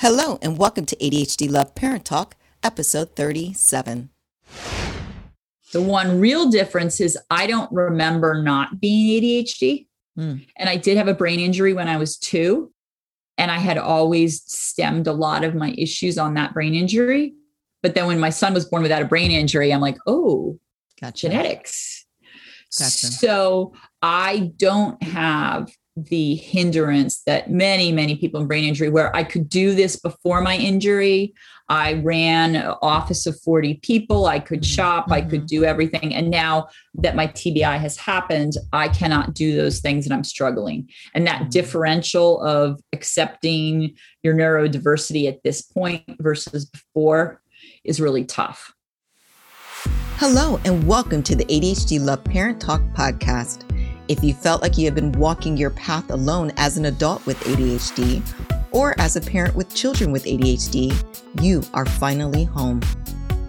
Hello, and welcome to ADHD Love Parent Talk, episode 37. The one real difference is I don't remember not being ADHD. Mm. And I did have a brain injury when I was two. And I had always stemmed a lot of my issues on that brain injury. But then when my son was born without a brain injury, I'm like, oh, gotcha. genetics. Gotcha. So I don't have the hindrance that many, many people in brain injury, where I could do this before my injury. I ran an office of 40 people. I could mm-hmm. shop. Mm-hmm. I could mm-hmm. do everything. And now that my TBI has happened, I cannot do those things and I'm struggling. And that mm-hmm. differential of accepting your neurodiversity at this point versus before is really tough. Hello, and welcome to the ADHD Love Parent Talk podcast. If you felt like you have been walking your path alone as an adult with ADHD or as a parent with children with ADHD, you are finally home.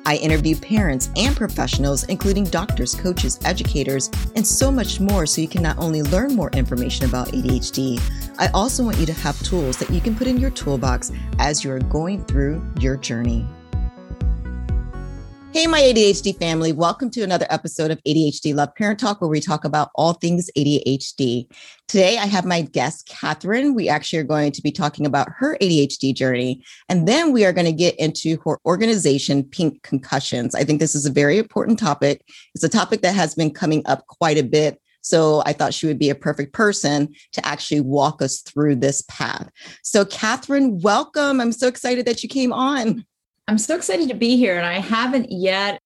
I interview parents and professionals, including doctors, coaches, educators, and so much more, so you can not only learn more information about ADHD, I also want you to have tools that you can put in your toolbox as you are going through your journey. Hey, my ADHD family. Welcome to another episode of ADHD Love Parent Talk, where we talk about all things ADHD. Today, I have my guest, Catherine. We actually are going to be talking about her ADHD journey. And then we are going to get into her organization, Pink Concussions. I think this is a very important topic. It's a topic that has been coming up quite a bit. So I thought she would be a perfect person to actually walk us through this path. So, Catherine, welcome. I'm so excited that you came on. I'm so excited to be here. And I haven't yet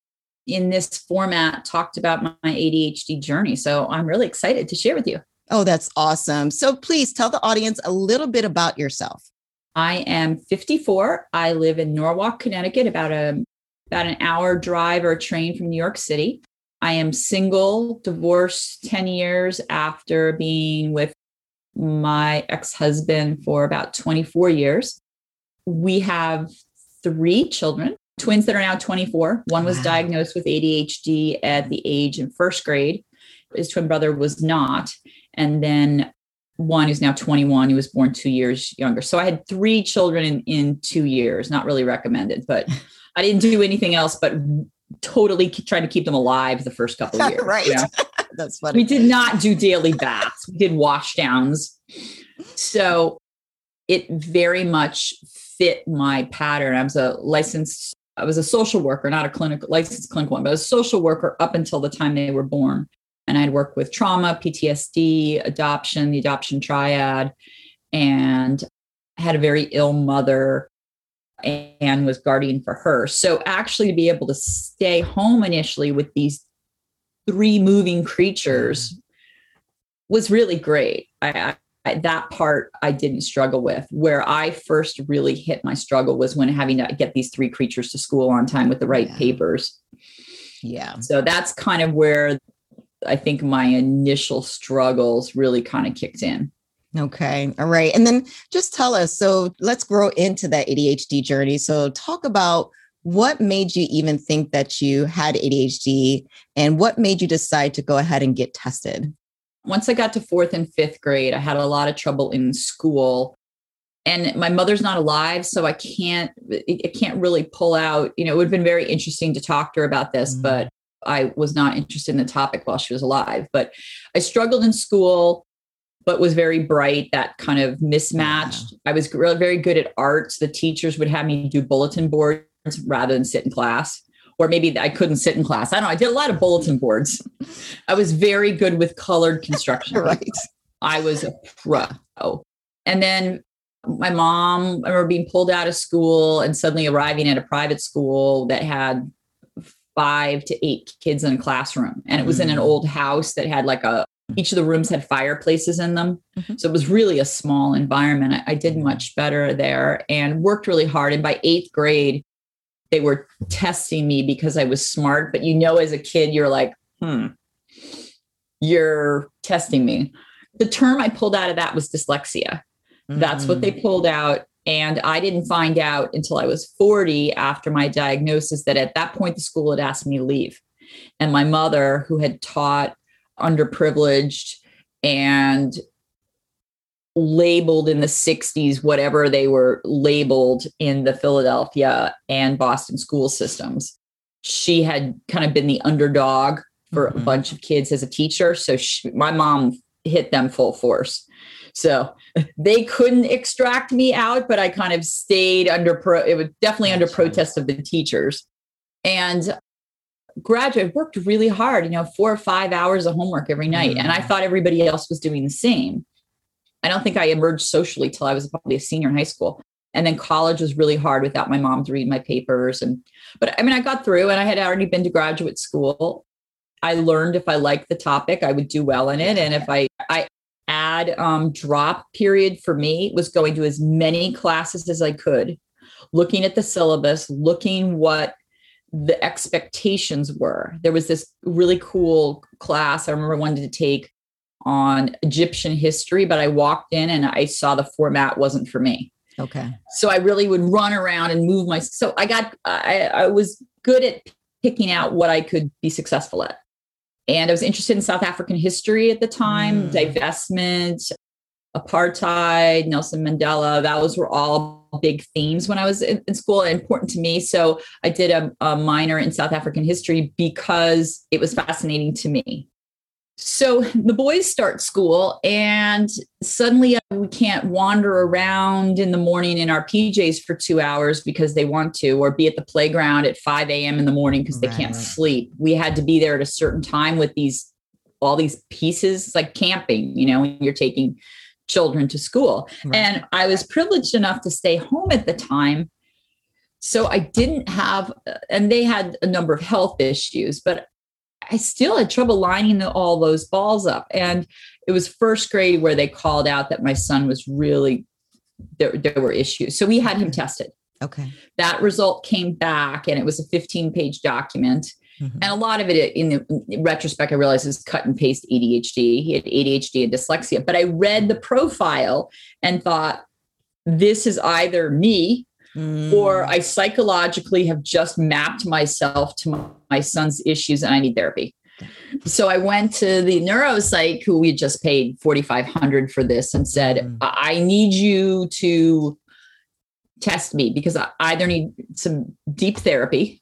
in this format talked about my ADHD journey. So I'm really excited to share with you. Oh, that's awesome. So please tell the audience a little bit about yourself. I am 54. I live in Norwalk, Connecticut, about a about an hour drive or train from New York City. I am single, divorced 10 years after being with my ex-husband for about 24 years. We have three children, twins that are now 24. One was wow. diagnosed with ADHD at the age in first grade. His twin brother was not. And then one who's now 21, who was born two years younger. So I had three children in, in two years, not really recommended, but I didn't do anything else but totally trying to keep them alive the first couple of years. right. You know? That's funny. We did not do daily baths. We did wash downs. So it very much fit my pattern. I was a licensed, I was a social worker, not a clinical licensed clinical one, but a social worker up until the time they were born. And I'd worked with trauma, PTSD, adoption, the adoption triad, and had a very ill mother and was guardian for her. So actually to be able to stay home initially with these three moving creatures mm-hmm. was really great. I, that part I didn't struggle with. Where I first really hit my struggle was when having to get these three creatures to school on time with the right yeah. papers. Yeah. So that's kind of where I think my initial struggles really kind of kicked in. Okay. All right. And then just tell us so let's grow into that ADHD journey. So talk about what made you even think that you had ADHD and what made you decide to go ahead and get tested? Once I got to fourth and fifth grade, I had a lot of trouble in school. And my mother's not alive, so I can't I can't really pull out, you know, it would have been very interesting to talk to her about this, mm-hmm. but I was not interested in the topic while she was alive. But I struggled in school, but was very bright, that kind of mismatched. Yeah. I was really very good at arts. The teachers would have me do bulletin boards rather than sit in class or maybe I couldn't sit in class. I don't know. I did a lot of bulletin boards. I was very good with colored construction. right. I was a pro. And then my mom, I remember being pulled out of school and suddenly arriving at a private school that had five to eight kids in a classroom. And it was mm. in an mm. old house that had like a, each of the rooms had fireplaces in them. Mm-hmm. So it was really a small environment. I, I did much better there and worked really hard. And by eighth grade, they were testing me because I was smart. But you know, as a kid, you're like, hmm, you're testing me. The term I pulled out of that was dyslexia. Mm-hmm. That's what they mm. pulled out. And I didn't find out until I was 40 after my diagnosis that at that point the school had asked me to leave. And my mother, who had taught underprivileged and labeled in the 60s, whatever they were labeled in the Philadelphia and Boston school systems. She had kind of been the underdog for mm-hmm. a bunch of kids as a teacher. So she, my mom hit them full force. So they couldn't extract me out, but I kind of stayed under pro, it was definitely under protest of the teachers. And graduate worked really hard, you know, four or five hours of homework every night. Mm-hmm. And I mm. thought everybody else was doing the same. I don't think I emerged socially till I was probably a senior in high school. And then college was really hard without my mom to read my papers. And, but I mean, I got through and I had already been to graduate school. I learned if I liked the topic, I would do well in it. And if I, I add um, drop period for me was going to as many classes as I could, looking at the syllabus, looking what the expectations were. There was this really cool class I remember wanted to take on Egyptian history, but I walked in and I saw the format wasn't for me. Okay. So I really would run around and move my. So I got. I, I was good at picking out what I could be successful at, and I was interested in South African history at the time, mm. divestment, apartheid, Nelson Mandela. Those were all big themes when I was in, in school and important to me. So I did a, a minor in South African history because it was fascinating to me. So the boys start school, and suddenly uh, we can't wander around in the morning in our PJs for two hours because they want to, or be at the playground at 5 a.m. in the morning because they right. can't sleep. We had to be there at a certain time with these all these pieces, it's like camping, you know, when you're taking children to school. Right. And I was privileged enough to stay home at the time. So I didn't have, uh, and they had a number of health issues, but I still had trouble lining all those balls up. And it was first grade where they called out that my son was really, there, there were issues. So we had him tested. Okay. That result came back and it was a 15 page document. Mm-hmm. And a lot of it in the in retrospect, I realized is cut and paste ADHD. He had ADHD and dyslexia. But I read the profile and thought, this is either me Mm. Or I psychologically have just mapped myself to my, my son's issues and I need therapy. So I went to the neuropsych who we just paid 4500 for this and said, mm. I need you to test me because I either need some deep therapy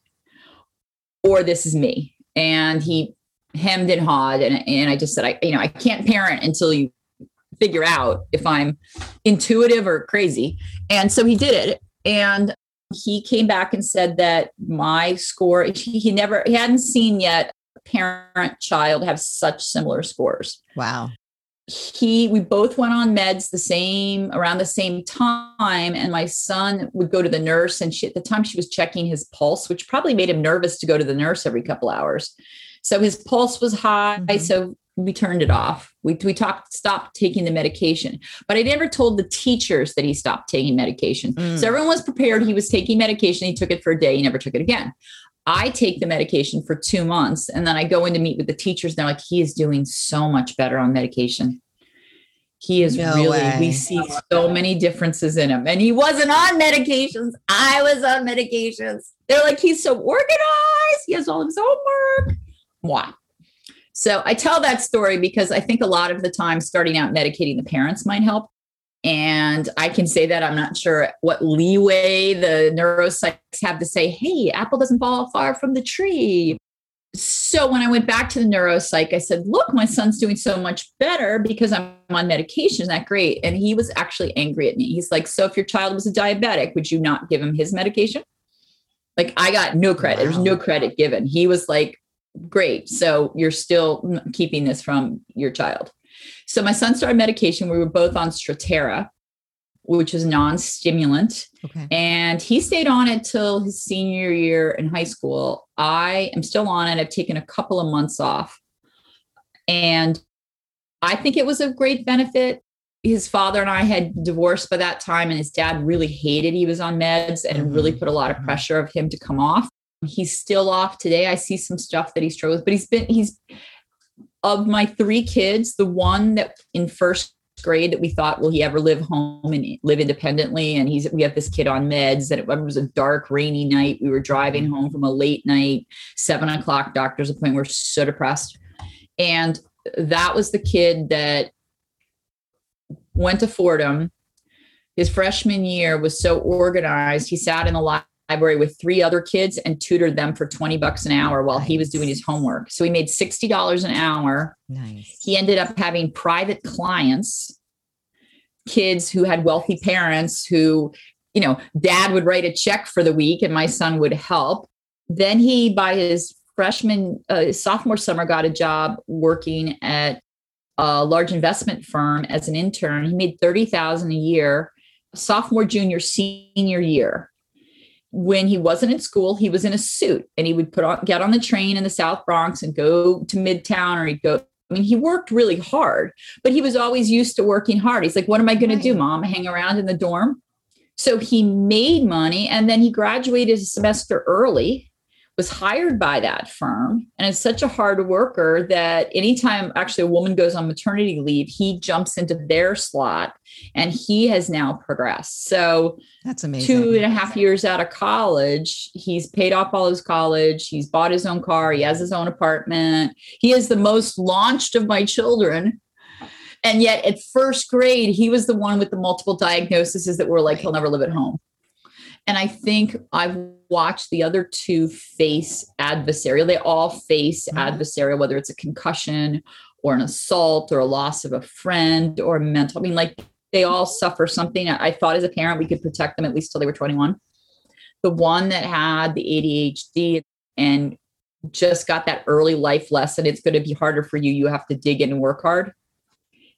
or this is me. And he hemmed and hawed and, and I just said, I, you know, I can't parent until you figure out if I'm intuitive or crazy. And so he did it. And he came back and said that my score, he, never, he hadn't seen yet parent child have such similar scores. Wow. He, we both went on meds the same, around the same time. And my son would go to the nurse and she, at the time she was checking his pulse, which probably made him nervous to go to the nurse every couple hours. So his pulse was high. Mm-hmm. So we turned it off. We, we talked, stopped taking the medication, but I never told the teachers that he stopped taking medication. Mm. So everyone was prepared. He was taking medication. He took it for a day. He never took it again. I take the medication for two months and then I go in to meet with the teachers. And they're like, he is doing so much better on medication. He is no really, way. we see so many differences in him. And he wasn't on medications. I was on medications. They're like, he's so organized. He has all of his homework. Wow. So I tell that story because I think a lot of the time starting out medicating the parents might help. And I can say that I'm not sure what leeway the neuropsychs have to say, hey, apple doesn't fall far from the tree. So when I went back to the neuropsych, I said, look, my son's doing so much better because I'm on medication. Isn't that great? And he was actually angry at me. He's like, so if your child was a diabetic, would you not give him his medication? Like I got no credit. Wow. There's no credit given. He was like, great. So you're still keeping this from your child. So my son started medication. We were both on Strattera, which is non-stimulant. Okay. And he stayed on it till his senior year in high school. I am still on it. I've taken a couple of months off. And I think it was a great benefit. His father and I had divorced by that time, and his dad really hated he was on meds and mm-hmm. really put a lot of mm-hmm. pressure of him to come off. He's still off today. I see some stuff that he struggles, but he's been he's of my three kids, the one that in first grade that we thought, will he ever live home and live independently? And he's we have this kid on meds, and it, it was a dark, rainy night. We were driving home from a late night, seven o'clock doctor's appointment. We're so depressed, and that was the kid that went to Fordham. His freshman year was so organized. He sat in the library with three other kids and tutored them for 20 bucks an hour while nice. he was doing his homework. So he made $60 an hour. Nice. He ended up having private clients, kids who had wealthy parents who, you know, dad would write a check for the week and my son would help. Then he, by his freshman, uh, sophomore summer, got a job working at a large investment firm as an intern. He made 30,000 a year, sophomore, junior, senior year. When he wasn't in school, he was in a suit and he would put on get on the train in the South Bronx and go to Midtown or he'd go. I mean, he worked really hard, but he was always used to working hard. He's like, what am I to do, mom? Hang around in the dorm? So he made money and then he graduated a semester early was hired by that firm and is such a hard worker that anytime actually a woman goes on maternity leave, he jumps into their slot and he has now progressed. So that's amazing. Two and a half years out of college, he's paid off all his college. He's bought his own car. He has his own apartment. He is the most launched of my children. And yet at first grade, he was the one with the multiple diagnoses that were like, he'll never live at home. And I think I've watched the other two face adversarial. They all face mm-hmm. adversarial, whether it's a concussion or an assault or a loss of a friend or mental. I mean, like they all suffer something. I thought as a parent we could protect them at least till they were 21. The one that had the ADHD and just got that early life lesson, it's going to be harder for you. You have to dig in and work hard.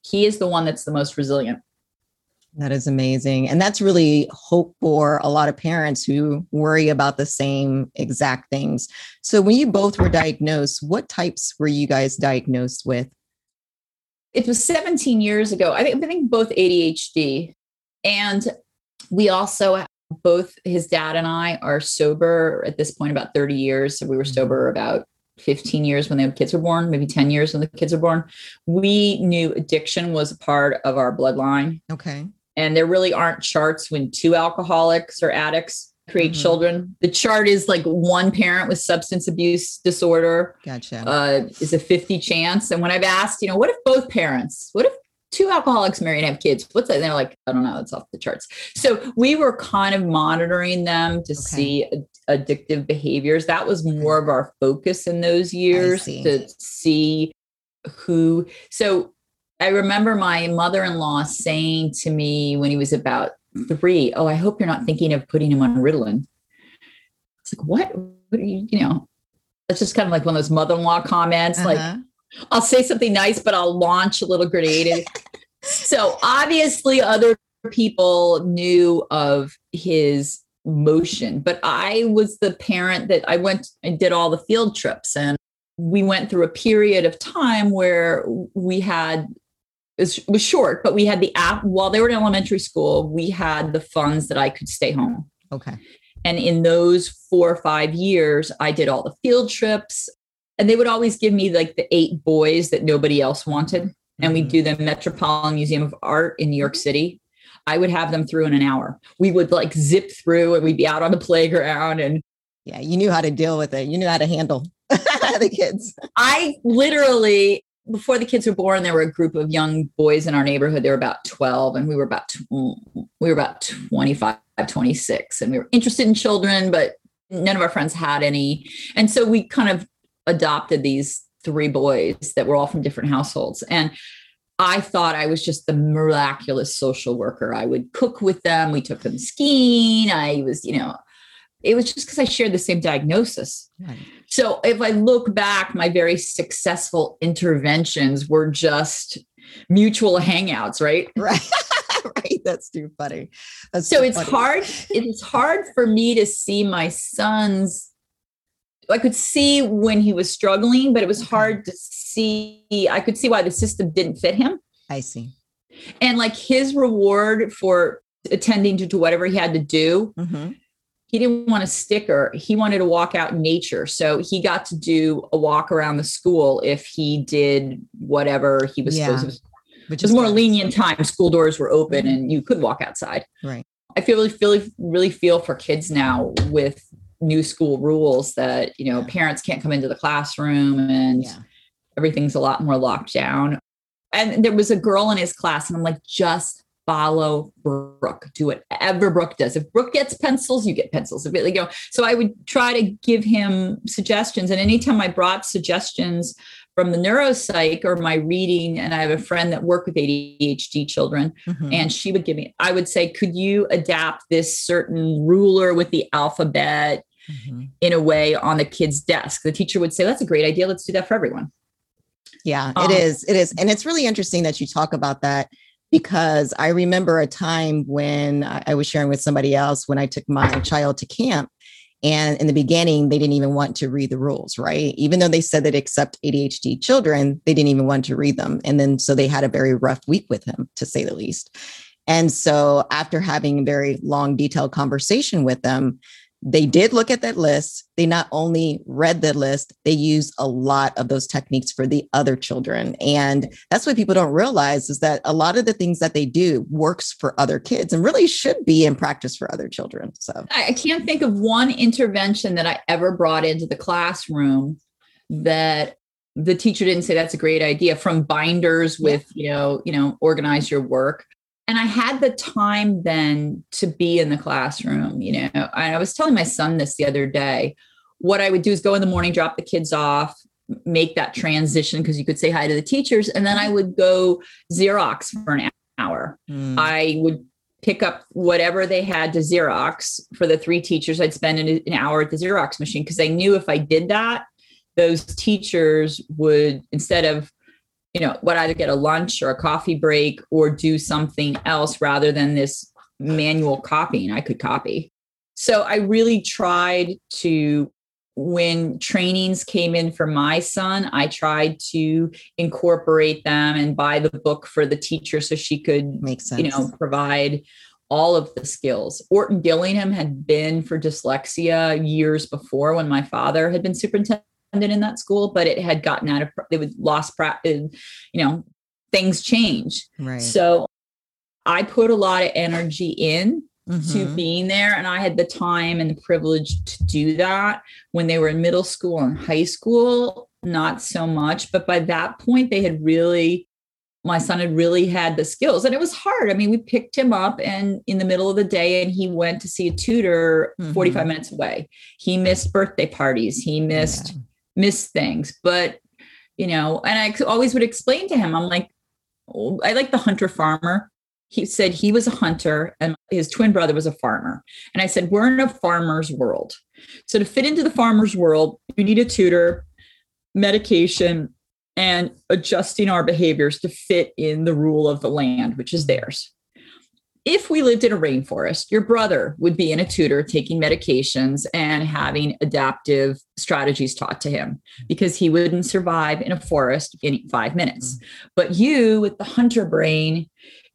He is the one that's the most resilient. That is amazing. And that's really hope for a lot of parents who worry about the same exact things. So, when you both were diagnosed, what types were you guys diagnosed with? It was 17 years ago. I think, I think both ADHD. And we also, both his dad and I are sober at this point about 30 years. So, we were mm-hmm. sober about 15 years when the kids were born, maybe 10 years when the kids were born. We knew addiction was a part of our bloodline. Okay and there really aren't charts when two alcoholics or addicts create mm-hmm. children. The chart is like one parent with substance abuse disorder. Gotcha. Uh, is a 50 chance. And when I've asked, you know, what if both parents, what if two alcoholics marry and have kids? What's that? And they're like, I don't know. It's off the charts. So we were kind of monitoring them to okay. see addictive behaviors. That was more of our focus in those years see. to see who. So I remember my mother in law saying to me when he was about three, Oh, I hope you're not thinking of putting him on Ritalin. It's like, what? what you, you, know, it's just kind of like one of those mother in law comments. Uh-huh. Like, I'll say something nice, but I'll launch a little grenade. so obviously, other people knew of his motion, but I was the parent that I went and did all the field trips and we went through a period of time where we had it was short, but we had the app while they were in elementary school. We had the funds that I could stay home. Okay. And in those four or five years, I did all the field trips, and they would always give me like the eight boys that nobody else wanted. And we mm-hmm. do the Metropolitan Museum of Art in New York City. I would have them through in an hour. We would like zip through and we'd be out on the playground and yeah, you knew how to deal with it. You knew how to handle the kids. I literally before the kids were born, there were a group of young boys in our neighborhood. They were about 12 and we were about, we were about 25, 26 and we were interested in children, but none of our friends had any. And so we kind of adopted these three boys that were all from different households. And I thought I was just the miraculous social worker. I would cook with them. We took them skiing. I was, you know, it was just because I shared the same diagnosis. Right. So if I look back, my very successful interventions were just mutual hangouts, right? Right. right. That's too funny. That's so it's funny. hard. It's hard for me to see my son's. I could see when he was struggling, but it was hard to see. I could see why the system didn't fit him. I see. And like his reward for attending to, to whatever he had to do. Mm-hmm he didn't want a sticker. He wanted to walk out in nature. So he got to do a walk around the school if he did whatever he was yeah. supposed to. Which was more lenient time. School doors were open and you could walk outside. Right. I feel really feel really feel for kids now with new school rules that you know parents can't come into the classroom and yeah. everything's a lot more locked down. and there was a girl in his class, and I'm like, just follow Brooke. Do whatever Brooke does. If Brooke gets pencils, you get pencils. If it, you know, so I would try to give him suggestions. And anytime I brought suggestions from the neuropsych or my reading, and I have a friend that worked with ADHD children, mm-hmm. and she would give me, I would say, could you adapt this certain ruler with the alphabet mm-hmm. in a way on the kid's desk? The teacher would say, that's a great idea. Let's do that for everyone. Yeah, um, it is. It is. And it's really interesting that you talk about that because I remember a time when I was sharing with somebody else when I took my child to camp. And in the beginning, they didn't even want to read the rules, right? Even though they said that accept ADHD children, they didn't even want to read them. And then so they had a very rough week with him, to say the least. And so after having a very long, detailed conversation with them, they did look at that list. They not only read the list, they used a lot of those techniques for the other children. And that's what people don't realize is that a lot of the things that they do works for other kids and really should be in practice for other children. So I can't think of one intervention that I ever brought into the classroom that the teacher didn't say that's a great idea from binders with, you know, you know, organize your work and I had the time then to be in the classroom, you know. And I was telling my son this the other day. What I would do is go in the morning, drop the kids off, make that transition because you could say hi to the teachers, and then I would go Xerox for an hour. Mm. I would pick up whatever they had to Xerox for the three teachers. I'd spend an, an hour at the Xerox machine because I knew if I did that, those teachers would, instead of you know, would either get a lunch or a coffee break or do something else rather than this manual copying. I could copy. So I really tried to, when trainings came in for my son, I tried to incorporate them and buy the book for the teacher so she could, make sense. you know, provide all of the skills. Orton Gillingham had been for dyslexia years before when my father had been superintendent in that school, but it had gotten out of they would lost you know, things change. Right. So I put a lot of energy in mm-hmm. to being there. And I had the time and the privilege to do that when they were in middle school and high school, not so much. But by that point, they had really my son had really had the skills and it was hard. I mean, we picked him up and in the middle of the day and he went to see a tutor mm-hmm. 45 minutes away. He missed birthday parties. He missed yeah miss things. But, you know, and I always would explain to him, I'm like, oh, I like the hunter farmer. He said he was a hunter and his twin brother was a farmer. And I said, we're in a farmer's world. So to fit into the farmer's world, you need a tutor, medication, and adjusting our behaviors to fit in the rule of the land, which is theirs if we lived in a rainforest, your brother would be in a tutor taking medications and having adaptive strategies taught to him because he wouldn't survive in a forest in five minutes. Mm-hmm. But you, with the hunter brain,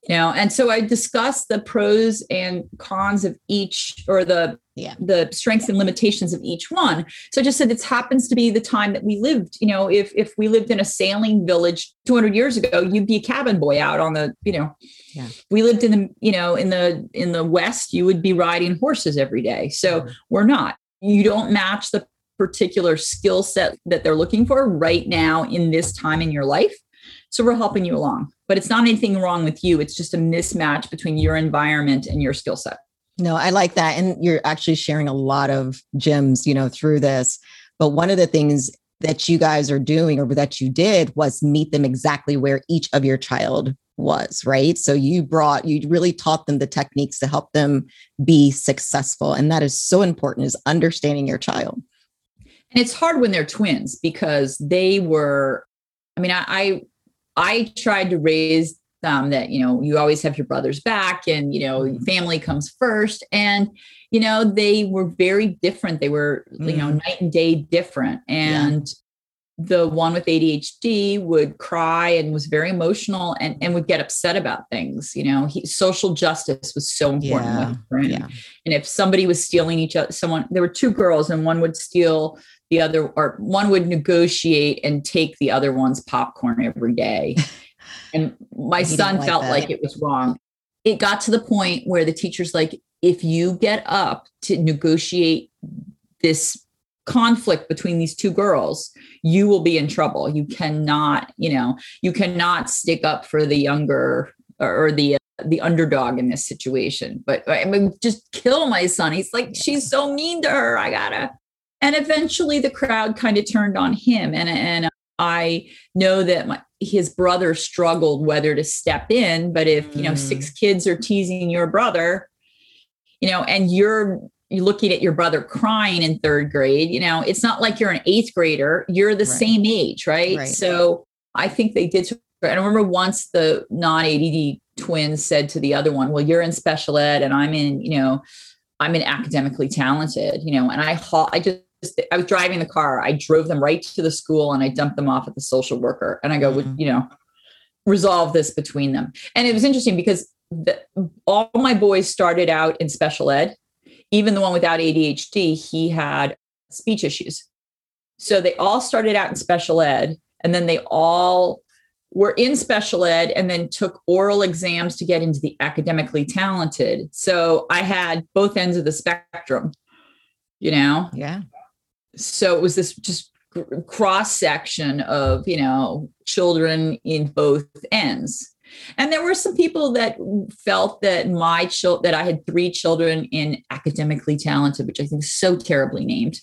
you know and so i discussed the pros and cons of each or the yeah. the strengths and limitations of each one. So i just said it happens to be the time that we lived you know if if we lived in a sailing village 200 years ago you'd be a cabin boy out on the you know. Yeah. We lived in the you know in the in the west you would be riding horses every day. So mm-hmm. we're not. You don't match the particular skill set that they're looking for right now in this time in your life. So we're helping you along. But it's not anything wrong with you. It's just a mismatch between your environment and your skill set. No, I like that. And you're actually sharing a lot of gems, you know, through this. But one of the things that you guys are doing or that you did was meet them exactly where each of your child was, right? So you brought, you really taught them the techniques to help them be successful. And that is so important is understanding your child. And it's hard when they're twins because they were, I mean, I, I I tried to raise them that, you know, you always have your brother's back and, you know, mm-hmm. family comes first. And, you know, they were very different. They were, mm. you know, mm-hmm. night and day different. And yeah. the one with ADHD would cry and was very emotional and, and would get upset about things. You know, he, social justice was so important yeah. Yeah. And if somebody was stealing each other, someone, there were two girls and one would steal the other or one would negotiate and take the other one's popcorn every day and my son like felt that. like it was wrong it got to the point where the teacher's like if you get up to negotiate this conflict between these two girls, you will be in trouble. You cannot, you know, you cannot stick up for the younger or the uh, the underdog in this situation. But I mean, just kill my son. He's like, she's so mean to her. I gotta. And eventually, the crowd kind of turned on him, and and I know that my, his brother struggled whether to step in. But if you know six mm. kids are teasing your brother, you know, and you're you're looking at your brother crying in third grade, you know, it's not like you're an eighth grader, you're the right. same age, right? right? So I think they did. I remember once the non ADD twins said to the other one, Well, you're in special ed and I'm in, you know, I'm in academically talented, you know, and I, I just, I was driving the car. I drove them right to the school and I dumped them off at the social worker. And I go, mm-hmm. you know, resolve this between them. And it was interesting because the, all my boys started out in special ed even the one without ADHD, he had speech issues. So they all started out in special ed and then they all were in special ed and then took oral exams to get into the academically talented. So I had both ends of the spectrum, you know? Yeah. So it was this just cross section of, you know, children in both ends. And there were some people that felt that my child that I had three children in academically talented, which I think is so terribly named,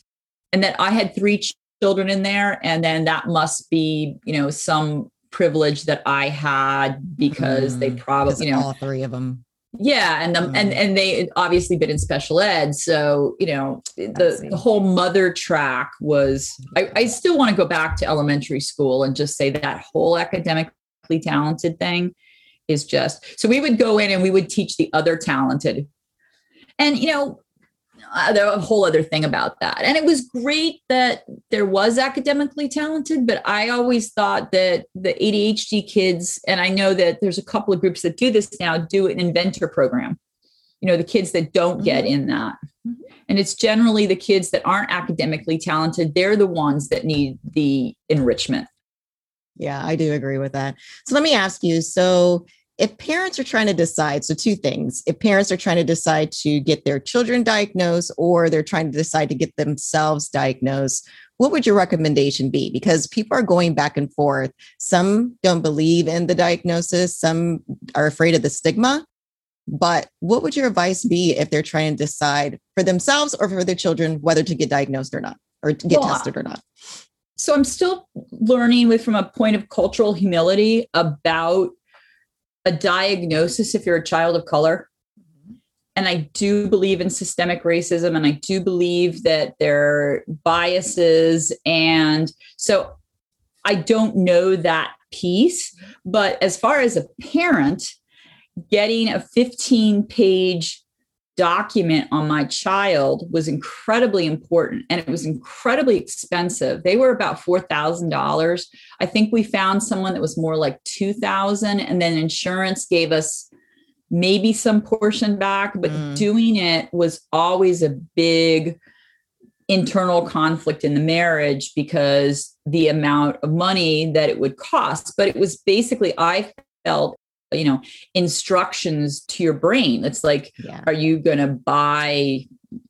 and that I had three children in there, and then that must be, you know, some privilege that I had because mm, they probably, you know, all three of them. Yeah, and mm. and and they obviously been in special ed, so you know the, the whole mother track was. I, I still want to go back to elementary school and just say that whole academically talented thing is just so we would go in and we would teach the other talented and you know uh, there's a whole other thing about that and it was great that there was academically talented but i always thought that the adhd kids and i know that there's a couple of groups that do this now do an inventor program you know the kids that don't get mm-hmm. in that mm-hmm. and it's generally the kids that aren't academically talented they're the ones that need the enrichment yeah, I do agree with that. So let me ask you so if parents are trying to decide, so two things. If parents are trying to decide to get their children diagnosed or they're trying to decide to get themselves diagnosed, what would your recommendation be? Because people are going back and forth. Some don't believe in the diagnosis, some are afraid of the stigma. But what would your advice be if they're trying to decide for themselves or for their children whether to get diagnosed or not, or to get well, tested or not? so I'm still learning with from a point of cultural humility about a diagnosis if you're a child of color. And I do believe in systemic racism and I do believe that there are biases. And so I don't know that piece. But as far as a parent, getting a 15 page document on my child was incredibly important and it was incredibly expensive. They were about $4,000. I think we found someone that was more like 2000 and then insurance gave us maybe some portion back, but mm. doing it was always a big internal conflict in the marriage because the amount of money that it would cost. But it was basically, I felt you know instructions to your brain it's like yeah. are you going to buy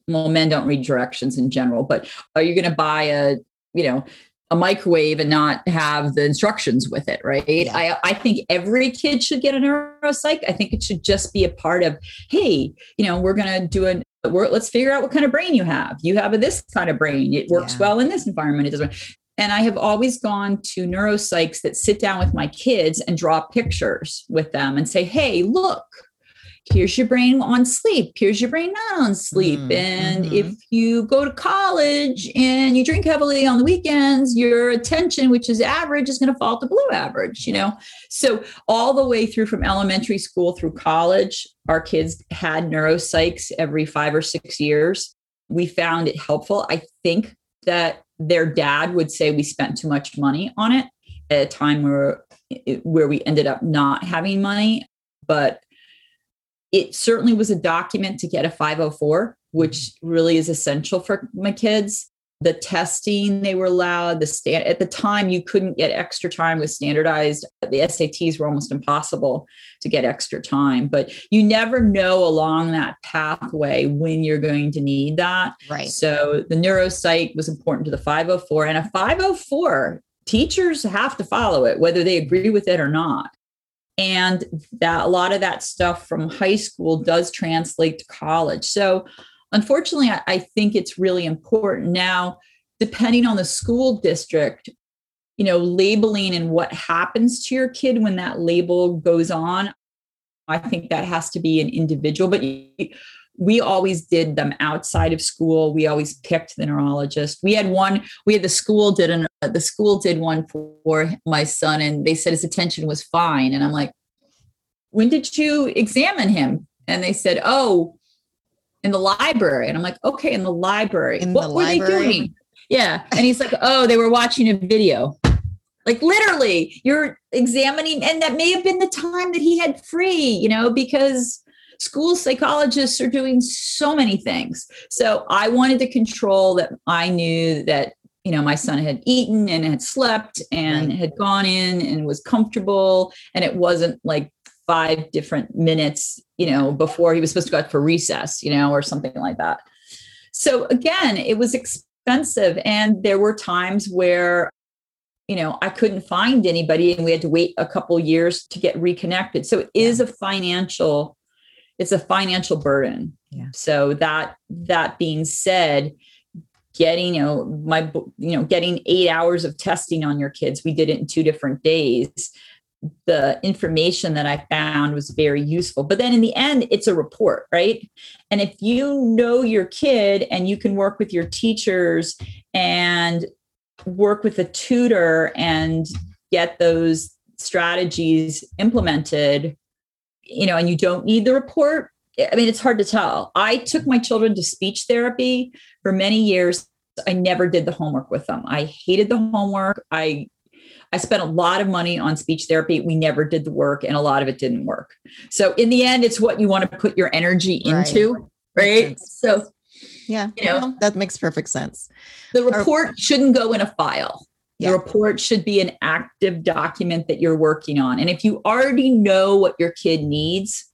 well men don't read directions in general but are you going to buy a you know a microwave and not have the instructions with it right yeah. I, I think every kid should get a neuropsych i think it should just be a part of hey you know we're going to do a let's figure out what kind of brain you have you have a this kind of brain it works yeah. well in this environment it doesn't and I have always gone to neuropsychs that sit down with my kids and draw pictures with them and say, hey, look, here's your brain on sleep. Here's your brain not on sleep. Mm, and mm-hmm. if you go to college and you drink heavily on the weekends, your attention, which is average, is going to fall to blue average, you know? So, all the way through from elementary school through college, our kids had neuropsychs every five or six years. We found it helpful. I think that their dad would say we spent too much money on it at a time where where we ended up not having money. But it certainly was a document to get a 504 which mm-hmm. really is essential for my kids the testing they were allowed the stand at the time you couldn't get extra time with standardized the sats were almost impossible to get extra time but you never know along that pathway when you're going to need that. Right. So the neuropsych was important to the 504 and a 504 teachers have to follow it whether they agree with it or not. And that a lot of that stuff from high school does translate to college. So unfortunately, I, I think it's really important now, depending on the school district, you know, labeling and what happens to your kid when that label goes on. I think that has to be an individual, but we always did them outside of school. We always picked the neurologist. We had one, we had the school did an, uh, the school did one for my son and they said his attention was fine. And I'm like, when did you examine him? And they said, oh, in the library. And I'm like, okay, in the library. In what the were library? they doing? Yeah. And he's like, oh, they were watching a video. Like literally, you're examining, and that may have been the time that he had free, you know, because school psychologists are doing so many things. So I wanted to control that I knew that you know my son had eaten and had slept and Right. had gone in and was comfortable and it wasn't like five different minutes you know before he was supposed to go out for recess you know or something like that. So again it was expensive and there were times where you know i couldn't find anybody and we had to wait a couple years to get reconnected. So it is a financial it's a financial burden. Yeah. so that that being said getting you know my you know getting eight hours of testing on your kids we did it in two different days the information that i found was very useful but then in the end it's a report right and if you know your kid and you can work with your teachers and work with a tutor and get those strategies implemented you know and you don't need the report I mean, it's hard to tell. I took my children to speech therapy for many years. I never did the homework with them. I hated the homework. I I spent a lot of money on speech therapy. We never did the work, and a lot of it didn't work. So in the end, it's what you want to put your energy into, Makes right? So Yeah. You know. no, that makes perfect sense. the report shouldn't go in a file. Yeah. The report should be an active document that you're working on. And if you already know what your kid needs,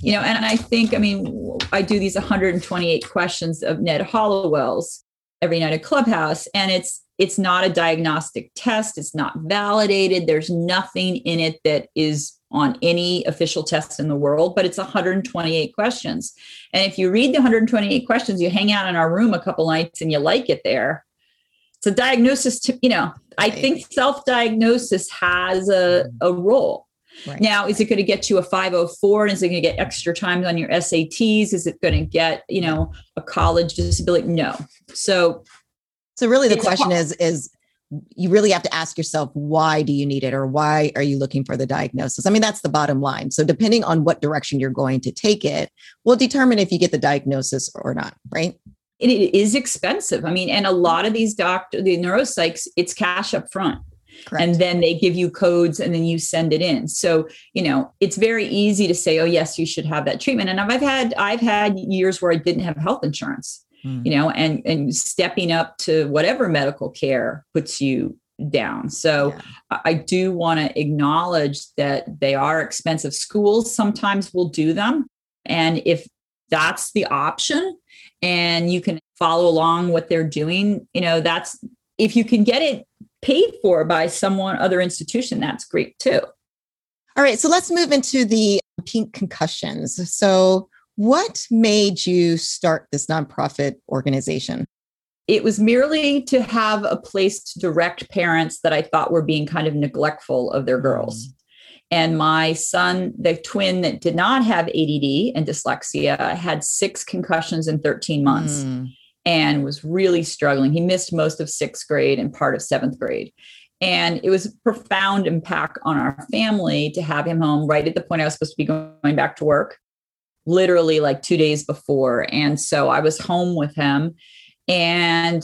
you know, and I think, I mean, I do these 128 questions of Ned Hallowell's every night at Clubhouse, and it's it's not a diagnostic test. It's not validated. There's nothing in it that is on any official test in the world, but it's 128 questions. And if you read the 128 questions, you hang out in our room a couple nights and you like it there. It's a diagnosis to, you know, I Right. think self-diagnosis has a, a role. Right. Now, is it going to get you a 504 and is it going to get extra time on your SATs? Is it going to get, you know, a college disability? No. So So really the It's question is is you really have to ask yourself why do you need it or why are you looking for the diagnosis? I mean that's the bottom line. So depending on what direction you're going to take it will determine if you get the diagnosis or not, right? it, it is expensive. I mean, and a lot of these doctor, the neuropsychs, it's cash up front. Correct. and then they give you codes and then you send it in so you know it's very easy to say oh yes you should have that treatment and i've had i've had years where i didn't have health insurance Hmm. you know and and stepping up to whatever medical care puts you down so Yeah. I do want to acknowledge that they are expensive schools sometimes will do them and if that's the option and you can follow along what they're doing you know that's if you can get it paid for by someone other institution that's great too All right, so let's move into the pink concussions. So what made you start this nonprofit organization? it was merely to have a place to direct parents that i thought were being kind of neglectful of their girls and my son the twin that did not have add and dyslexia had six concussions in 13 months Mm, and was really struggling. He missed most of sixth grade and part of seventh grade. And it was a profound impact on our family to have him home right at the point I was supposed to be going back to work, literally like two days before. And so I was home with him. And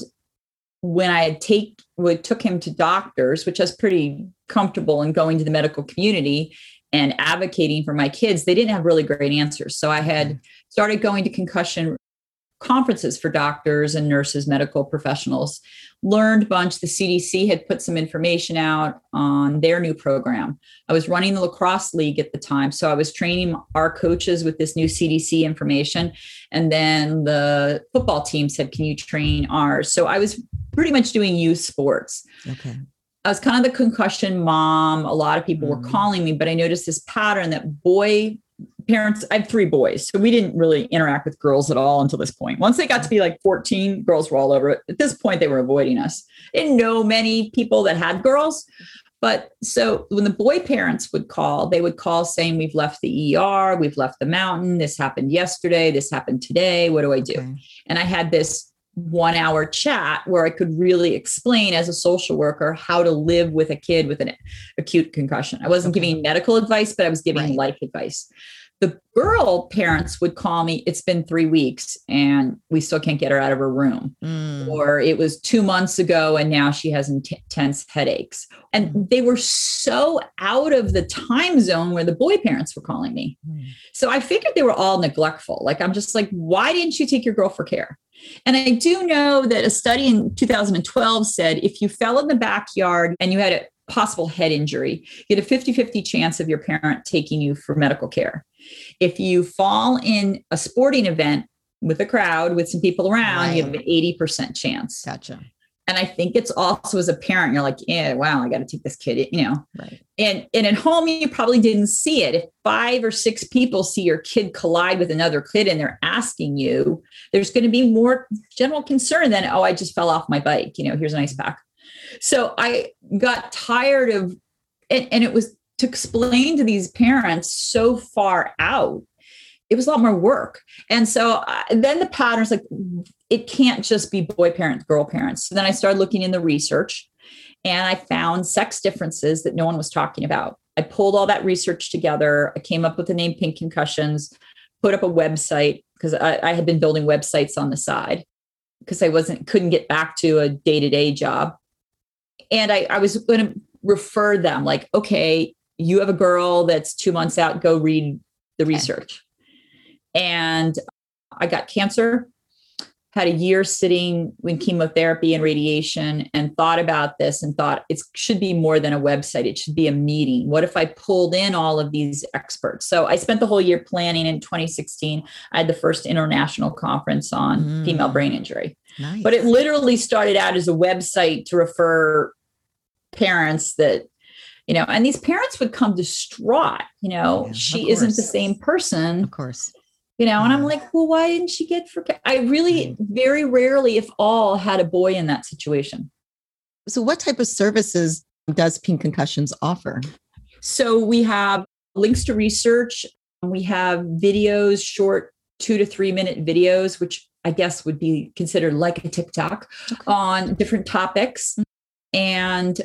when I had take we took him to doctors, which I was pretty comfortable in going to the medical community and advocating for my kids, they didn't have really great answers. So I had mm-hmm. started going to concussion conferences for doctors and nurses, medical professionals. Learned a bunch. The CDC had put some information out on their new program. I was running the lacrosse league at the time. So I was training our coaches with this new CDC information. And then the football team said, Can you train ours? So I was pretty much doing youth sports. Okay. I was kind of the concussion mom. A lot of people mm. were calling me, but I noticed this pattern that boy parents, I have three boys. So we didn't really interact with girls at all until this point. Once they got to be like 14, girls were all over it. At this point, they were avoiding us. I didn't know many people that had girls. But so when the boy parents would call, they would call saying, We've left the ER, we've left the mountain, this happened yesterday, this happened today. What do I do? Okay. And I had this one hour chat where I could really explain as a social worker how to live with a kid with an acute concussion. I wasn't okay. giving medical advice, but I was giving right. life advice the girl parents would call me it's been three weeks and we still can't get her out of her room mm. or it was two months ago and now she has intense headaches and mm. they were so out of the time zone where the boy parents were calling me mm. so i figured they were all neglectful like i'm just like why didn't you take your girl for care and I do know that a study in 2012 said if you fell in the backyard and you had a possible head injury, you had a 50 50 chance of your parent taking you for medical care. If you fall in a sporting event with a crowd with some people around, right. you have an 80% chance. Gotcha. And I think it's also as a parent, you're like, yeah, wow, I got to take this kid, you know. Right. And and at home, you probably didn't see it. If five or six people see your kid collide with another kid and they're asking you, there's going to be more general concern than, oh, I just fell off my bike. You know, here's an ice pack. So I got tired of, and, and it was to explain to these parents so far out it was a lot more work. And so uh, then the patterns like it can't just be boy parents girl parents. So then i started looking in the research and i found sex differences that no one was talking about. I pulled all that research together. I came up with the name pink concussions put up a website because I, I had been building websites on the side because i wasn't couldn't get back to a day-to-day job. And i, I was going to refer them like okay you have a girl that's two months out, go read the research. Okay. And I got cancer, had a year sitting in chemotherapy and radiation, and thought about this and thought it should be more than a website. It should be a meeting. What if I pulled in all of these experts? So I spent the whole year planning in 2016. I had the first international conference on mm. female brain injury. Nice. But it literally started out as a website to refer parents that you know and these parents would come distraught you know yeah, she isn't the same person of course. you know and i'm like well why didn't she get for i really very rarely if all had a boy in that situation. So what type of services does pink concussions offer? So we have links to research. We have videos short two to three minute videos which i guess would be considered like a tiktok okay. on different topics. And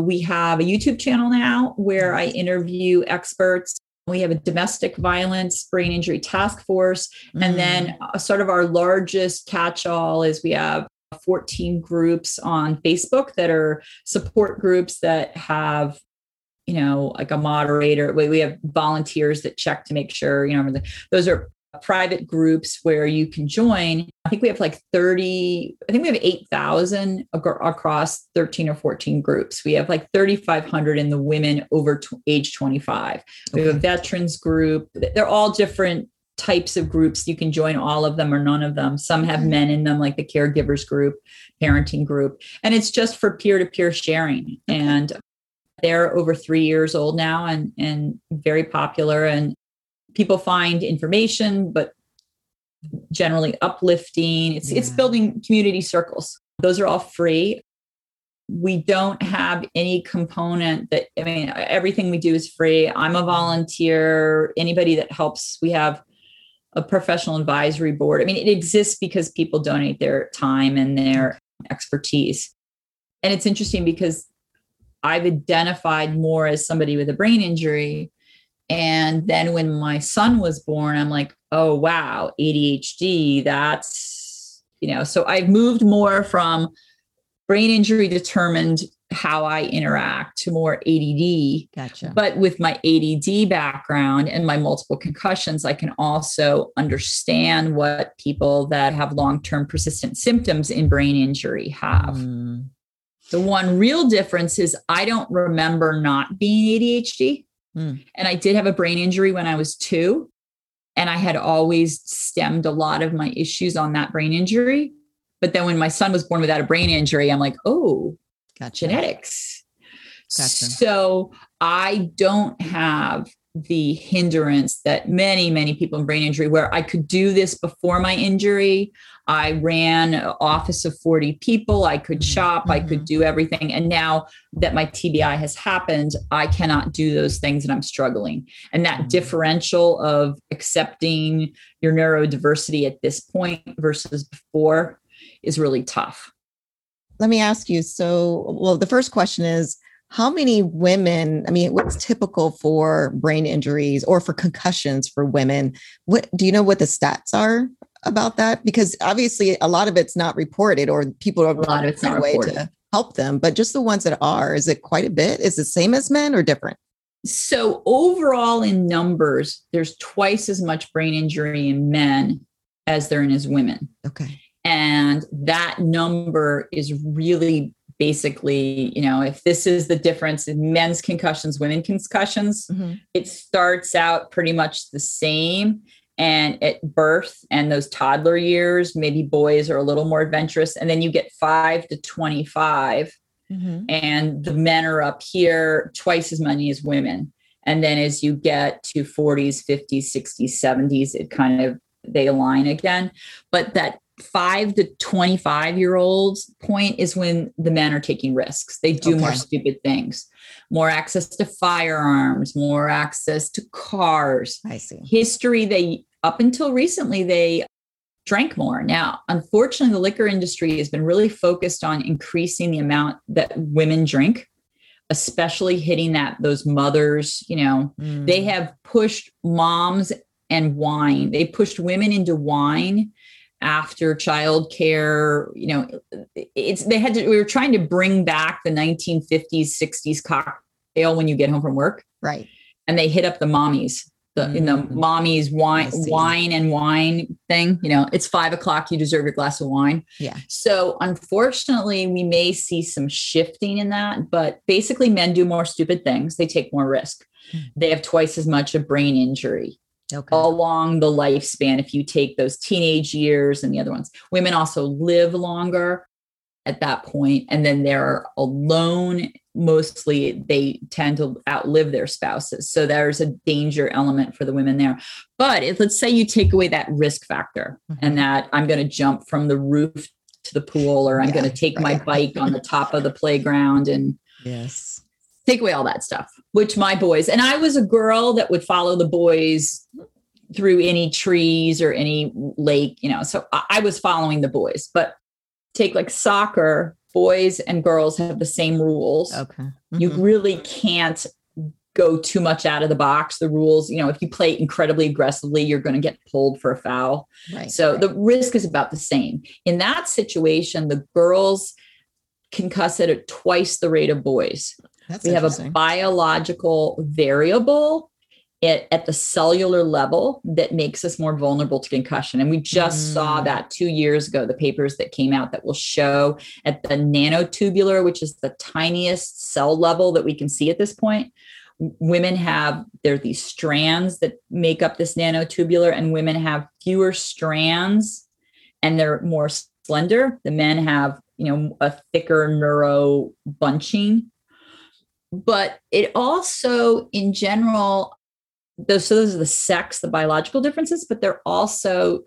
we have a YouTube channel now where I interview experts. We have a domestic violence brain injury task force. Mm. And then mm. sort of our largest catch all is we have 14 groups on Facebook that are support groups that have you know like a moderator we, we have volunteers that check to make sure you know those are private groups where you can join. I think we have like 30, I think we have 8,000 across 13 or 14 groups. We have like 3,500 in the women over t- age 25. We have a veterans group. They're all different types of groups. You can join all of them or none of them. Some have men in them, like the caregivers group, parenting group. And it's just for peer to peer sharing. And they're over three years old now and, and very popular. And people find information, but generally uplifting. It's yeah. it's building community circles. Those are all free. We don't have any component that I mean everything we do is free. I'm a volunteer. Anybody that helps, we have a professional advisory board. I mean, it exists because people donate their time and their expertise. And it's interesting because I've identified more as somebody with a brain injury and then when my son was born, I'm like, oh, wow, ADHD, that's, you know, so I've moved more from brain injury determined how I interact to more ADD. Gotcha. But with my ADD background and my multiple concussions, I can also understand what people that have long term persistent symptoms in brain injury have. Mm. The one real difference is I don't remember not being ADHD. Mm. And I did have a brain injury when I was two. And I had always stemmed a lot of my issues on that brain injury. But then when my son was born without a brain injury, I'm like, oh, gotcha. genetics. Gotcha. So I don't have the hindrance that many, many people in brain injury, where I could do this before my injury. I ran an office of 40 people. I could mm-hmm. shop. Mm-hmm. I could mm-hmm. do everything. And now that my TBI has happened, I cannot do those things and I'm struggling. And that mm-hmm. differential of accepting your neurodiversity at this point versus before is really tough. Let me ask you so, well, the first question is, how many women i mean what's typical for brain injuries or for concussions for women what do you know what the stats are about that because obviously a lot of it's not reported or people are a lot of it's not way reported. to help them but just the ones that are is it quite a bit is it the same as men or different so overall in numbers there's twice as much brain injury in men as there is women okay and that number is really basically, you know, if this is the difference in men's concussions, women concussions, mm-hmm. it starts out pretty much the same. And at birth and those toddler years, maybe boys are a little more adventurous. And then you get five to 25, mm-hmm. and the men are up here twice as many as women. And then as you get to 40s, 50s, 60s, 70s, it kind of they align again. But that five to 25 year olds point is when the men are taking risks. They do okay. more stupid things, more access to firearms, more access to cars. I see. History, they, up until recently, they drank more. Now, unfortunately, the liquor industry has been really focused on increasing the amount that women drink especially hitting that those mothers you know. Mm. they have pushed moms and wine. They pushed women into wine after childcare you know. It's they had to we were trying to bring back the 1950s 60s cocktail when you get home from work. Right. And they hit up the mommies the mm. in the mm. mommies wine wine and wine thing you know it's five o'clock you deserve your glass of wine yeah so unfortunately we may see some shifting in that but basically men do more stupid things they take more risk mm. they have twice as much of brain injury okay. along the lifespan if you take those teenage years and the other ones. Women also live longer at that point and then they're alone mostly they tend to outlive their spouses so there's a danger element for the women there but if let's say you take away that risk factor mm-hmm. and that i'm going to jump from the roof to the pool or i'm yeah, going to take right. my bike on the top of the playground and yes take away all that stuff, which my boys, and I was a girl that would follow the boys through any trees or any lake, you know. So I, I was following the boys, but take like soccer, boys and girls have the same rules. Okay. Mm-hmm. You really can't go too much out of the box. The rules, you know, if you play incredibly aggressively, you're going to get pulled for a foul. Right, so right. the risk is about the same. In that situation, the girls concuss it at twice the rate of boys. That's we have a biological variable at, at, the cellular level that makes us more vulnerable to concussion. And we just mm. saw that two years ago, the papers that came out that will show at the nanotubular, which is the tiniest cell level that we can see at this point. Women have, there are these strands that make up this nanotubular, and women have fewer strands and they're more slender. The men have, you know, a thicker neuro bunching but it also in general those so those are the sex the biological differences but they're also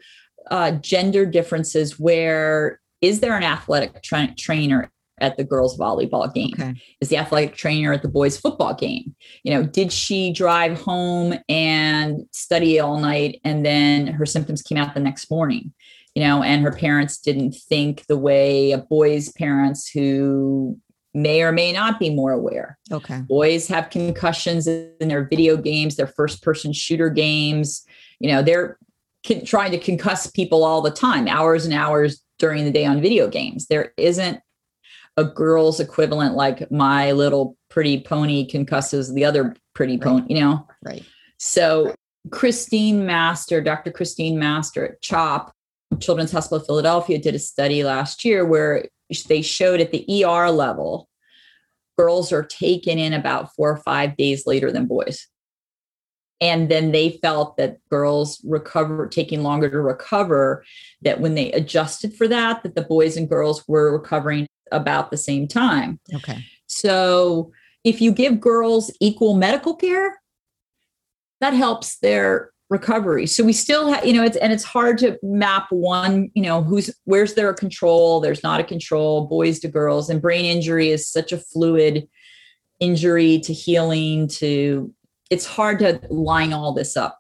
uh, gender differences where is there an athletic tra- trainer at the girls volleyball game? Okay. is the athletic trainer at the boys football game? You know did she drive home and study all night and then her symptoms came out the next morning? You know and her parents didn't think the way a boy's parents who may or may not be more aware. Okay. Boys have concussions in their video games, their first person shooter games. You know, they're con- trying to concuss people all the time, hours and hours during the day on video games. There isn't a girl's equivalent, like my little pretty pony concusses the other pretty right. pony, you know? Right. So Christine Master, Dr. Christine Master at CHOP, Children's Hospital of Philadelphia, did a study last year where they showed at the ER level, girls are taken in about four or five days later than boys. And then they felt that girls recover, taking longer to recover, that when they adjusted for that, that the boys and girls were recovering about the same time. Okay. So if you give girls equal medical care, that helps their recovery. So we still have, you know, it's and it's hard to map one, you know, who's where's there a control, there's not a control, boys to girls, and brain injury is such a fluid injury to healing to it's hard to line all this up.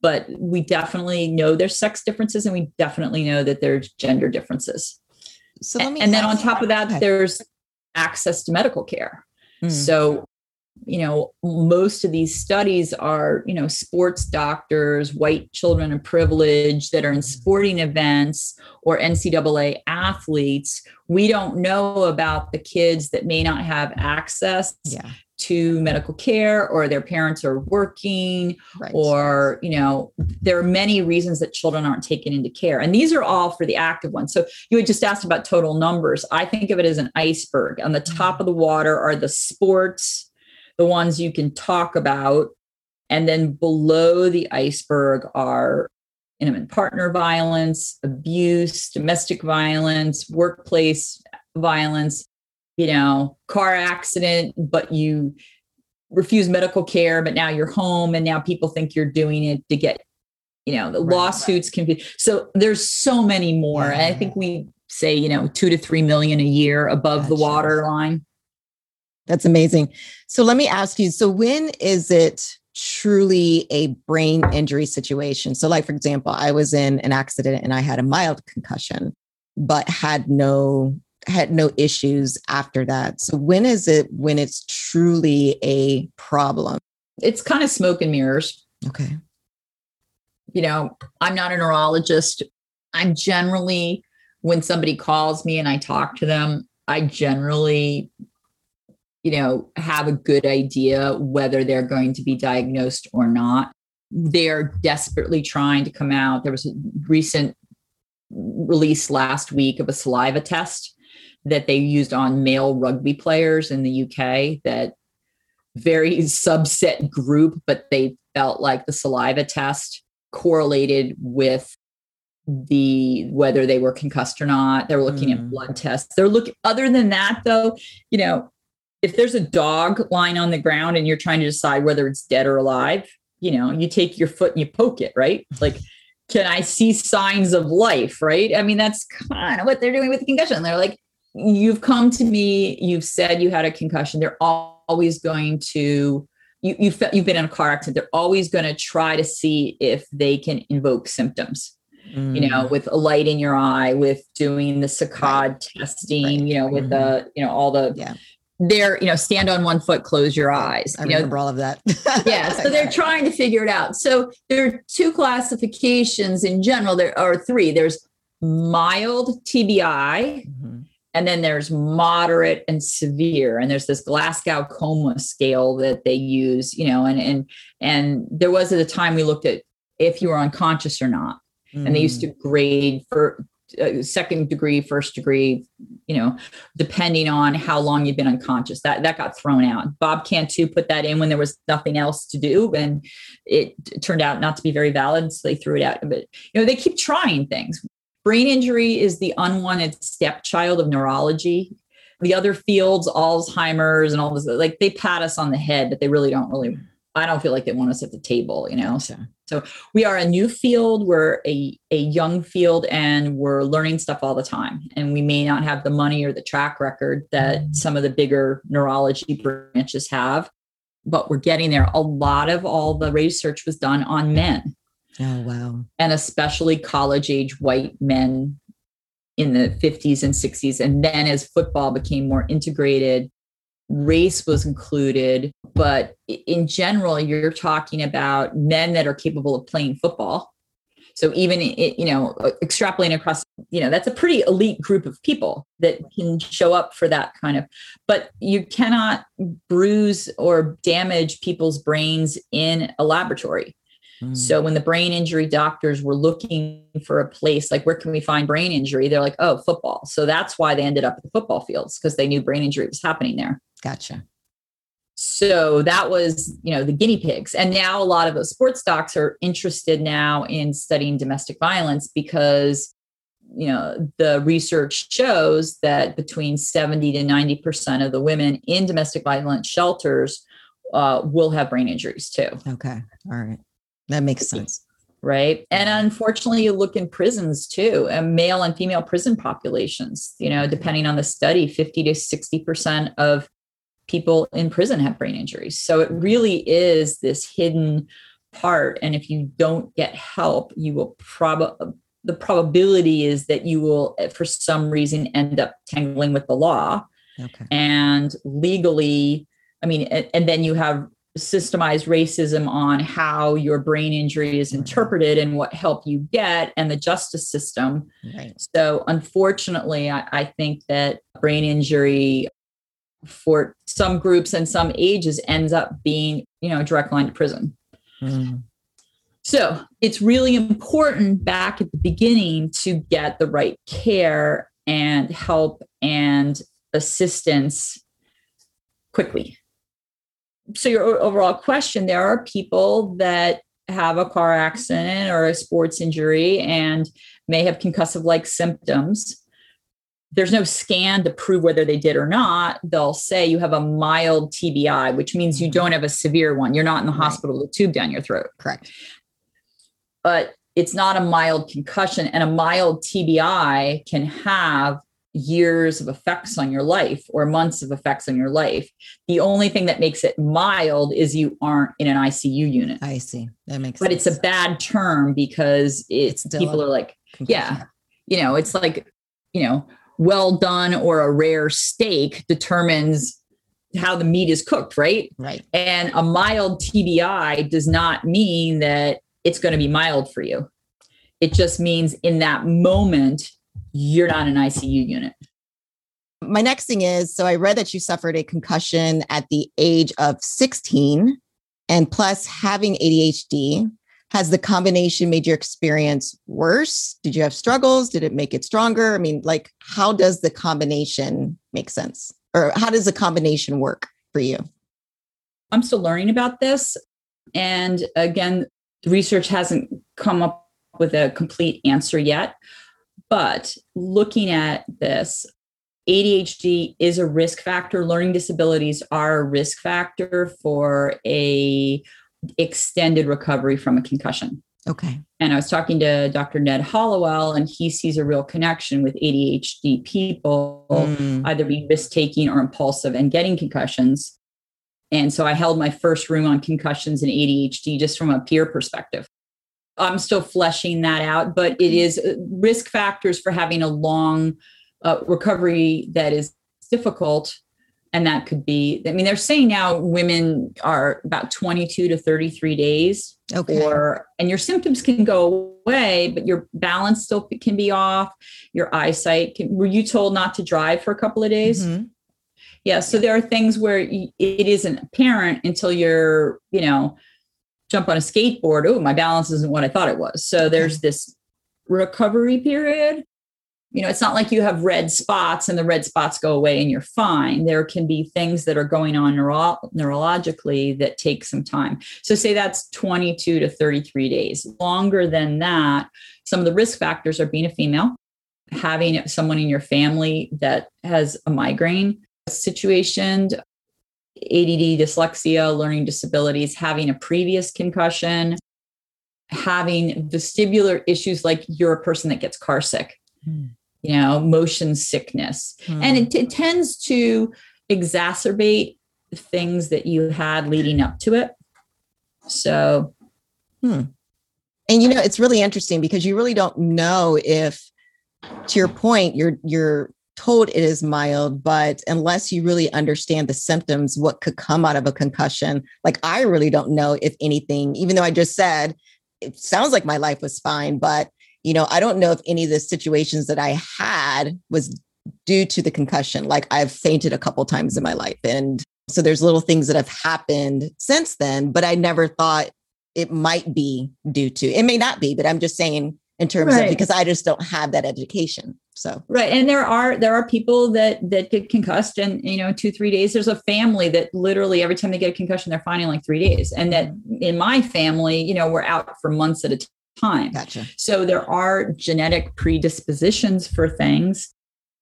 But we definitely know there's sex differences and we definitely know that there's gender differences. So and, and then on top of that, okay. there's access to medical care. Mm. So you know most of these studies are you know sports doctors white children of privilege that are in mm-hmm. sporting events or ncaa athletes we don't know about the kids that may not have access yeah. to medical care or their parents are working right. or you know there are many reasons that children aren't taken into care and these are all for the active ones so you had just asked about total numbers i think of it as an iceberg on the top mm-hmm. of the water are the sports the ones you can talk about. And then below the iceberg are intimate partner violence, abuse, domestic violence, workplace violence, you know, car accident, but you refuse medical care, but now you're home and now people think you're doing it to get, you know, the right, lawsuits right. can be. So there's so many more. Yeah. And I think we say, you know, two to three million a year above gotcha. the water line. That's amazing. So let me ask you so, when is it truly a brain injury situation? So, like, for example, I was in an accident and I had a mild concussion, but had no had no issues after that. So when is it when it's truly a problem? It's kind of smoke and mirrors. Okay. You know, I'm not a neurologist. I'm generally when somebody calls me and I talk to them, I generally you know, have a good idea whether they're going to be diagnosed or not. They're desperately trying to come out. There was a recent release last week of a saliva test that they used on male rugby players in the UK that very subset group, but they felt like the saliva test correlated with the whether they were concussed or not. They were looking mm. at blood tests. They're looking other than that though, you know, if there's a dog lying on the ground and you're trying to decide whether it's dead or alive, you know, you take your foot and you poke it, right? Like, can I see signs of life, right? I mean, that's kind of what they're doing with the concussion. They're like, you've come to me, you've said you had a concussion. They're always going to, you, you've, you've been in a car accident. They're always going to try to see if they can invoke symptoms. You know, mm. with a light in your eye, with doing the saccade right. testing, right. you know, with mm-hmm. the, you know, all the yeah they're you know stand on one foot close your eyes i you remember know? all of that yeah so they're trying to figure it out so there are two classifications in general there are three there's mild tbi mm-hmm. and then there's moderate and severe and there's this glasgow coma scale that they use you know and and and there was at a time we looked at if you were unconscious or not mm. and they used to mm. grade for uh, second degree, first degree, you know, depending on how long you've been unconscious. That that got thrown out. Bob Cantu put that in when there was nothing else to do, and it turned out not to be very valid, so they threw it out. But you know, they keep trying things. Brain injury is the unwanted stepchild of neurology. The other fields, Alzheimer's and all this, like they pat us on the head, but they really don't really. I don't feel like they want us at the table, you know. So so we are a new field, we're a, a young field, and we're learning stuff all the time. And we may not have the money or the track record that mm-hmm. some of the bigger neurology branches have, but we're getting there. A lot of all the research was done on men. Oh, wow. And especially college age white men in the 50s and 60s. And then as football became more integrated, race was included, but in general, you're talking about men that are capable of playing football. So even it, you know, extrapolating across, you know, that's a pretty elite group of people that can show up for that kind of. But you cannot bruise or damage people's brains in a laboratory. Mm. So when the brain injury doctors were looking for a place like where can we find brain injury, they're like, oh, football. So that's why they ended up at the football fields because they knew brain injury was happening there. Gotcha. So that was, you know, the guinea pigs. And now a lot of those sports docs are interested now in studying domestic violence because, you know, the research shows that between 70 to 90% of the women in domestic violence shelters uh, will have brain injuries too. Okay. All right. That makes sense. Right. And unfortunately, you look in prisons too, and male and female prison populations, you know, depending on the study, 50 to 60% of people in prison have brain injuries. So it really is this hidden part. And if you don't get help, you will probably, the probability is that you will, eh, for some reason, end up tangling with the law. Okay. And legally, I mean, and, and then you have systemized racism on how your brain injury is interpreted and what help you get and the justice system. Right. So, unfortunately, I, I, think that brain injury for some groups and some ages ends up being, you know, a direct line to prison. Mm. So it's really important back at the beginning to get the right care and help and assistance quickly. So, your overall question there are people that have a car accident or a sports injury and may have concussive like symptoms there's no scan to prove whether they did or not. They'll say you have a mild TBI, which means you mm-hmm. don't have a severe one. You're not in the right. hospital with a tube down your throat. Correct. But it's not a mild concussion, and a mild TBI can have years of effects on your life or months of effects on your life. The only thing that makes it mild is you aren't in an ICU unit. I see. That makes but sense. it's a bad term because it's, it's people are like, concussion. yeah, you know, it's like, you know, well done or a rare steak determines how the meat is cooked, right? Right. And a mild TBI does not mean that it's going to be mild for you. It just means in that moment, you're not an ICU unit. My next thing is so I read that you suffered a concussion at the age of 16 and plus having ADHD has the combination made your experience worse? Did you have struggles? Did it make it stronger? I mean, like, how does the combination make sense? Or how does the combination work for you? I'm still learning about this. And again, the research hasn't come up with a complete answer yet. But looking at this, ADHD is a risk factor. Learning disabilities are a risk factor for a extended recovery from a concussion. Okay. And I was talking to Dr. Ned Hallowell, and he sees a real connection with ADHD people mm. either being risk taking or impulsive and getting concussions. And so I held my first room on concussions and ADHD just from a peer perspective. I'm still fleshing that out, but it is uh, risk factors for having a long uh, recovery that is difficult and that could be i mean they're saying now women are about 22 to 33 days okay. or and your symptoms can go away but your balance still can be off. Your eyesight can, were you told not to drive for a couple of days? Mm-hmm. yeah so there are things where it isn't apparent until you're you know jump on a skateboard. Oh my balance isn't what i thought it was. So there's this recovery period you know, it's not like you have red spots and the red spots go away and you're fine. There can be things that are going on neuro- neurologically that take some time. So, say that's 22 to 33 days. Longer than that, some of the risk factors are being a female, having someone in your family that has a migraine situation, ADD, dyslexia, learning disabilities, having a previous concussion, having vestibular issues like you're a person that gets car sick. Mm you know, motion sickness. Mm. And it, it tends to exacerbate things that you had leading up to it. So, hmm. and you know, it's really interesting because you really don't know if, to your point, you're you're told it is mild, but unless you really understand the symptoms, what could come out of a concussion, like I really don't know if anything, even though I just said it sounds like my life was fine, but you know, I don't know if any of the situations that I had was due to the concussion. Like I've fainted a couple times in my life. And so there's little things that have happened since then, but I never thought it might be due to. It may not be, but I'm just saying in terms right. of because I just don't have that education. So right, and there are there are people that that get concussed, and you know, two three days. There's a family that literally every time they get a concussion, they're fine in like three days, and that in my family, you know, we're out for months at a time. Gotcha. So there are genetic predispositions for things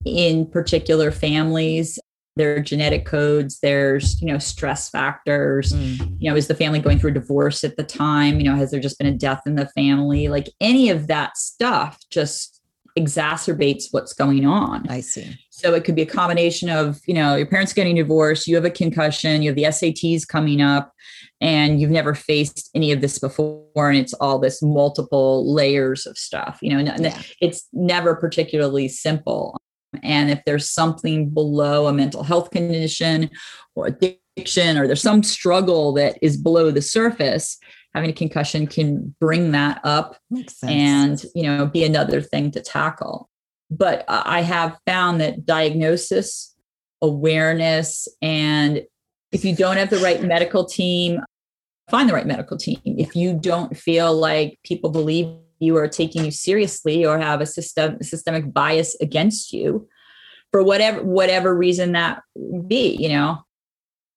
in particular families there are genetic codes there's you know stress factors mm. you know is the family going through a divorce at the time you know has there just been a death in the family like any of that stuff just exacerbates what's going on i see so it could be a combination of you know your parents getting divorced you have a concussion you have the sats coming up and you've never faced any of this before and it's all this multiple layers of stuff you know and yeah. it's never particularly simple and if there's something below a mental health condition or addiction, or there's some struggle that is below the surface, having a concussion can bring that up and you know be another thing to tackle. But I have found that diagnosis, awareness, and if you don't have the right medical team, find the right medical team. If you don't feel like people believe you are taking you seriously or have a system systemic bias against you for whatever whatever reason that be you know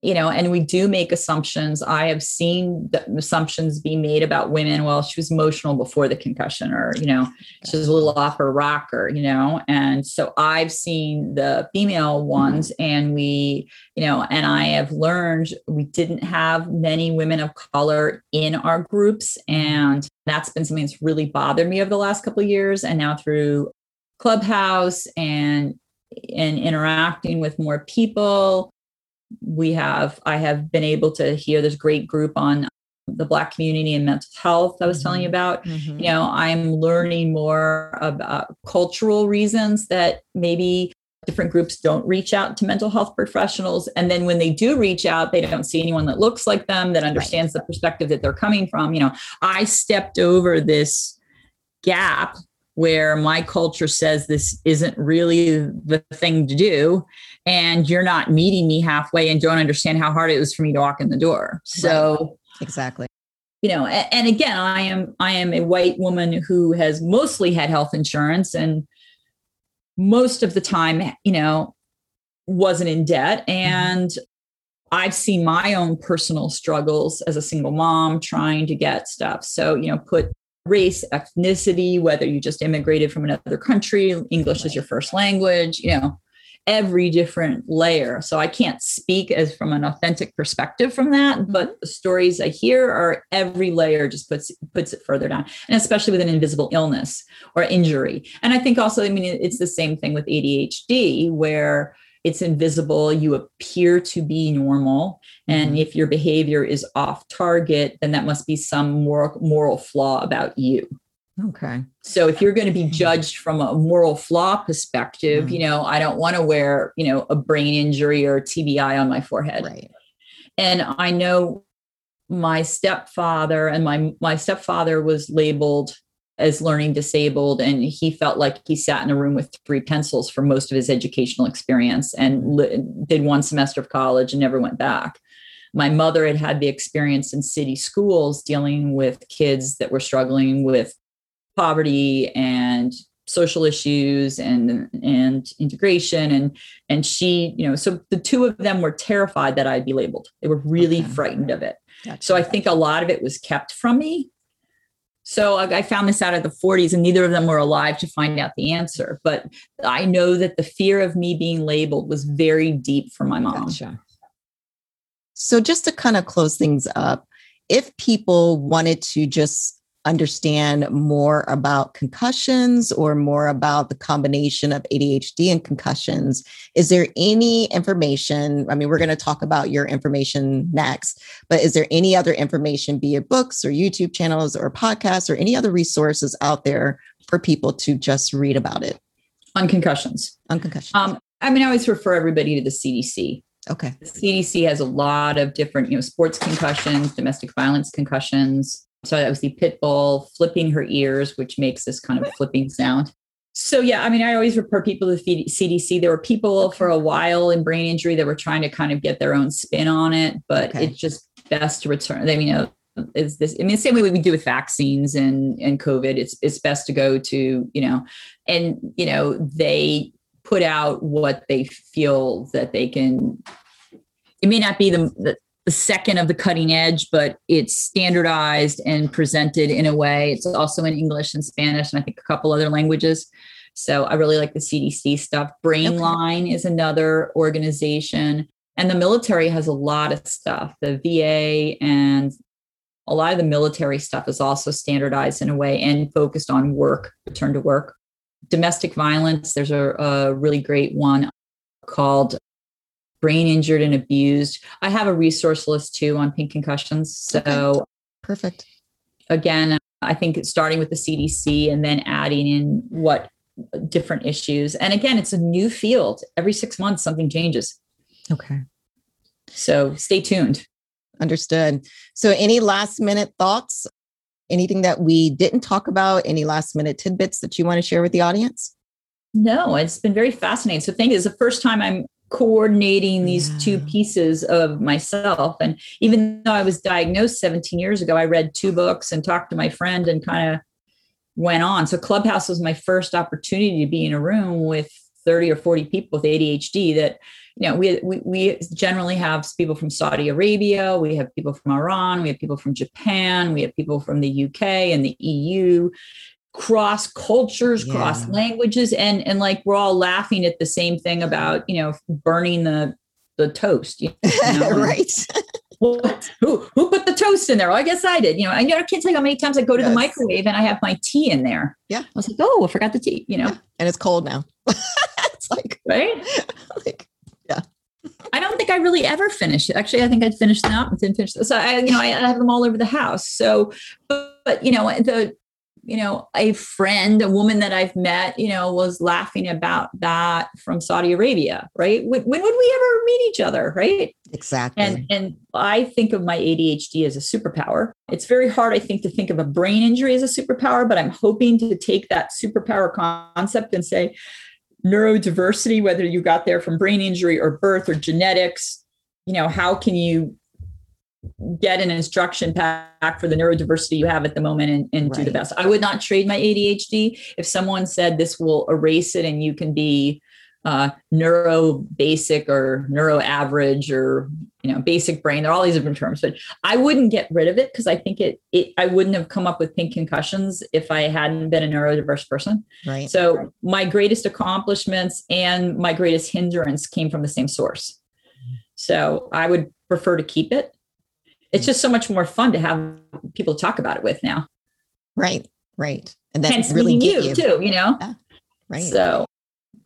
you know and we do make assumptions. I have seen the assumptions be made about women well she was emotional before the concussion or you know she was a little off her rocker you know and so i've seen the female ones and we you know and i have learned we didn't have many women of color in our groups and that's been something that's really bothered me over the last couple of years and now through clubhouse and and interacting with more people we have i have been able to hear this great group on the black community and mental health i was mm-hmm. telling you about mm-hmm. you know i'm learning more about cultural reasons that maybe different groups don't reach out to mental health professionals and then when they do reach out they don't see anyone that looks like them that understands right. the perspective that they're coming from you know i stepped over this gap where my culture says this isn't really the thing to do and you're not meeting me halfway and don't understand how hard it was for me to walk in the door so right. exactly you know and, and again i am i am a white woman who has mostly had health insurance and most of the time you know wasn't in debt mm-hmm. and I've seen my own personal struggles as a single mom trying to get stuff. So, you know, put race, ethnicity, whether you just immigrated from another country, English is your first language, you know, every different layer. So I can't speak as from an authentic perspective from that, mm-hmm. but the stories I hear are every layer just puts puts it further down. And especially with an invisible illness or injury. And I think also, I mean, it's the same thing with ADHD where it's invisible you appear to be normal and mm-hmm. if your behavior is off target then that must be some moral moral flaw about you okay. So if you're going to be judged from a moral flaw perspective mm-hmm. you know i don't want to wear you know a brain injury or tbi on my forehead. Right. And i know my stepfather and my my stepfather was labeled as learning disabled and he felt like he sat in a room with three pencils for most of his educational experience and li- did one semester of college and never went back. My mother had had the experience in city schools dealing with kids that were struggling with poverty and social issues and and integration and and she you know so the two of them were terrified that i'd be labeled they were really okay. frightened of it gotcha. so i think a lot of it was kept from me so I found this out at the 40s, and neither of them were alive to find out the answer. But I know that the fear of me being labeled was very deep for my mom. Gotcha. So, just to kind of close things up, if people wanted to just understand more about concussions or more about the combination of ADHD and concussions, is there any information? I mean, we're going to talk about your information next, but is there any other information, be it books or YouTube channels or podcasts or any other resources out there for people to just read about it? On concussions. On concussions. Um, I mean, I always refer everybody to the CDC. Okay. The CDC has a lot of different, you know, sports concussions, domestic violence concussions, So that was the pit bull flipping her ears, which makes this kind of flipping sound. So yeah, I mean, I always refer people to the CDC. There were people for a while in brain injury that were trying to kind of get their own spin on it, but okay. it's just best to return. I mean, uh, you know, is this i mean the same way we do with vaccines and and covid it's it's best to go to you know and you know they put out what they feel that they can it may not be the, the the second of the cutting edge, but it's standardized and presented in a way. It's also in English and Spanish, and I think a couple other languages. So I really like the CDC stuff. Brainline okay. is another organization, and the military has a lot of stuff. The VA and a lot of the military stuff is also standardized in a way and focused on work, return to work. Domestic violence, there's a, a really great one called brain injured and abused. I have a resource list too on pink concussions. So okay. perfect. Again, I think starting with the CDC and then adding in what different issues. And again, it's a new field. Every six months, something changes. Okay. So stay tuned. Understood. So, any last minute thoughts? Anything that we didn't talk about? Any last minute tidbits that you want to share with the audience? No, it's been very fascinating. So, thank you. It's the first time I'm coordinating these yeah. two pieces of myself. And even though I was diagnosed 17 years ago, I read two books and talked to my friend and kind of went on. So Clubhouse was my first opportunity to be in a room with 30 or 40 people with ADHD that, you know, we, we, we generally have people from Saudi Arabia, we have people from Iran, we have people from Japan, we have people from the UK and the EU cross cultures yeah. cross languages and and like we're all laughing at the same thing about you know burning the the toast you know? right well, who who put the toast in there? Well, I guess I did. You know, I, I can't tell you how many times I go to yes. the microwave and I have my tea in there. Yeah, I was like, oh, I forgot the tea. You know, yeah. and it's cold now. it's like right, like yeah. I don't think I really ever finished it. Actually, I think I'd finished them up and didn't finish. So I, you know, I have them all over the house. So, but, but you know, the you know, a friend, a woman that I've met, you know, was laughing about that from Saudi Arabia, right? When, when would we ever meet each other, right? Exactly. And and I think of my ADHD as a superpower. It's very hard, I think, to think of a brain injury as a superpower, but I'm hoping to take that superpower concept and say neurodiversity, whether you got there from brain injury or birth or genetics, you know, how can you get an instruction pack for the neurodiversity you have at the moment and, and right. do the best. I would not trade my ADHD. If someone said this will erase it and you can be uh, neuro basic or neuro average or you know basic brain, there are all these different terms, but I wouldn't get rid of it because I think it, it I wouldn't have come up with pink concussions if I hadn't been a neurodiverse person. Right. So my greatest accomplishments and my greatest hindrance came from the same source. So I would prefer to keep it it's just so much more fun to have people talk about it with now. Right, right. And that's really you, you, too, you know? Yeah, right. So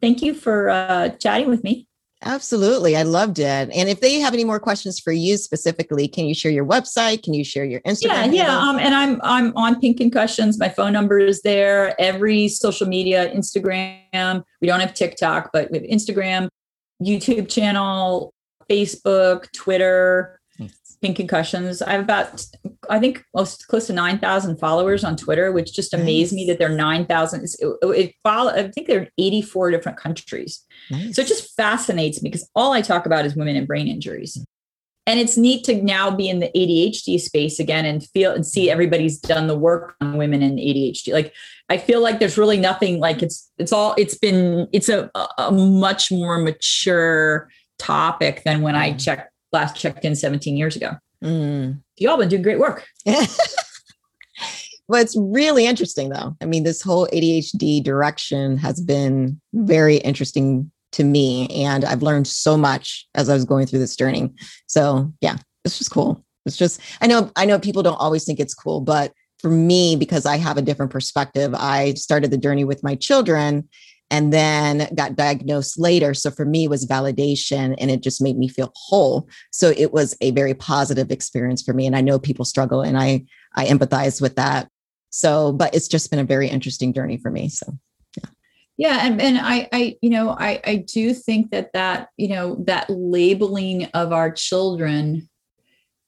thank you for uh, chatting with me. Absolutely. I loved it. And if they have any more questions for you specifically, can you share your website? Can you share your Instagram? Yeah, handle? yeah. Um, and I'm I'm on Pink Concussions. My phone number is there. Every social media, Instagram. We don't have TikTok, but we have Instagram, YouTube channel, Facebook, Twitter. Pink Concussions. I have about, I think, most close to 9,000 followers on Twitter, which just amazed me that they're 9,000. It, it follow, I think they're 84 different countries. Nice. So it just fascinates me because all I talk about is women and brain injuries. And it's neat to now be in the ADHD space again and feel and see everybody's done the work on women and ADHD. Like I feel like there's really nothing like it's it's all it's been it's a, a much more mature topic than when I mm. checked last checked in 17 years ago. Mm. Y'all been doing great work. well, it's really interesting though. I mean, this whole ADHD direction has been very interesting to me. And I've learned so much as I was going through this journey. So yeah, it's just cool. It's just, I know, I know people don't always think it's cool, but for me, because I have a different perspective, I started the journey with my children and then got diagnosed later. So for me, it was validation and it just made me feel whole. So it was a very positive experience for me. And I know people struggle and I, I empathize with that. So, but it's just been a very interesting journey for me. So yeah. Yeah. And, and I, I, you know, I, I do think that that, you know, that labeling of our children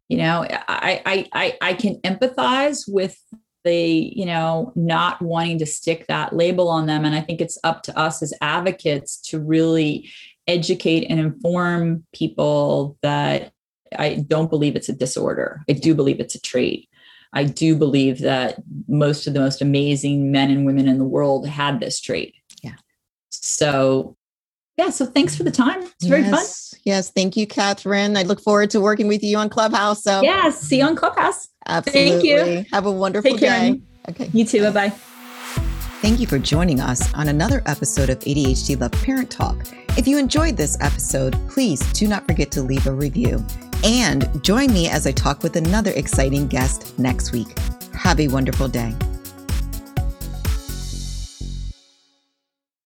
You know, I I I, I can empathize with the you know not wanting to stick that label on them. And i think it's up to us as advocates to really educate and inform people that i don't believe it's a disorder. I do believe it's a trait. I do believe that most of the most amazing men and women in the world had this trait. Yeah. So yeah so thanks for the time it's very yes. fun yes thank you catherine i look forward to working with you on clubhouse so yes see you on clubhouse Absolutely. Thank you. Have a wonderful Take care. day. Okay. You too. Bye bye. Thank you for joining us on another episode of ADHD Love Parent Talk. If you enjoyed this episode, please do not forget to leave a review and join me as I talk with another exciting guest next week. Have a wonderful day.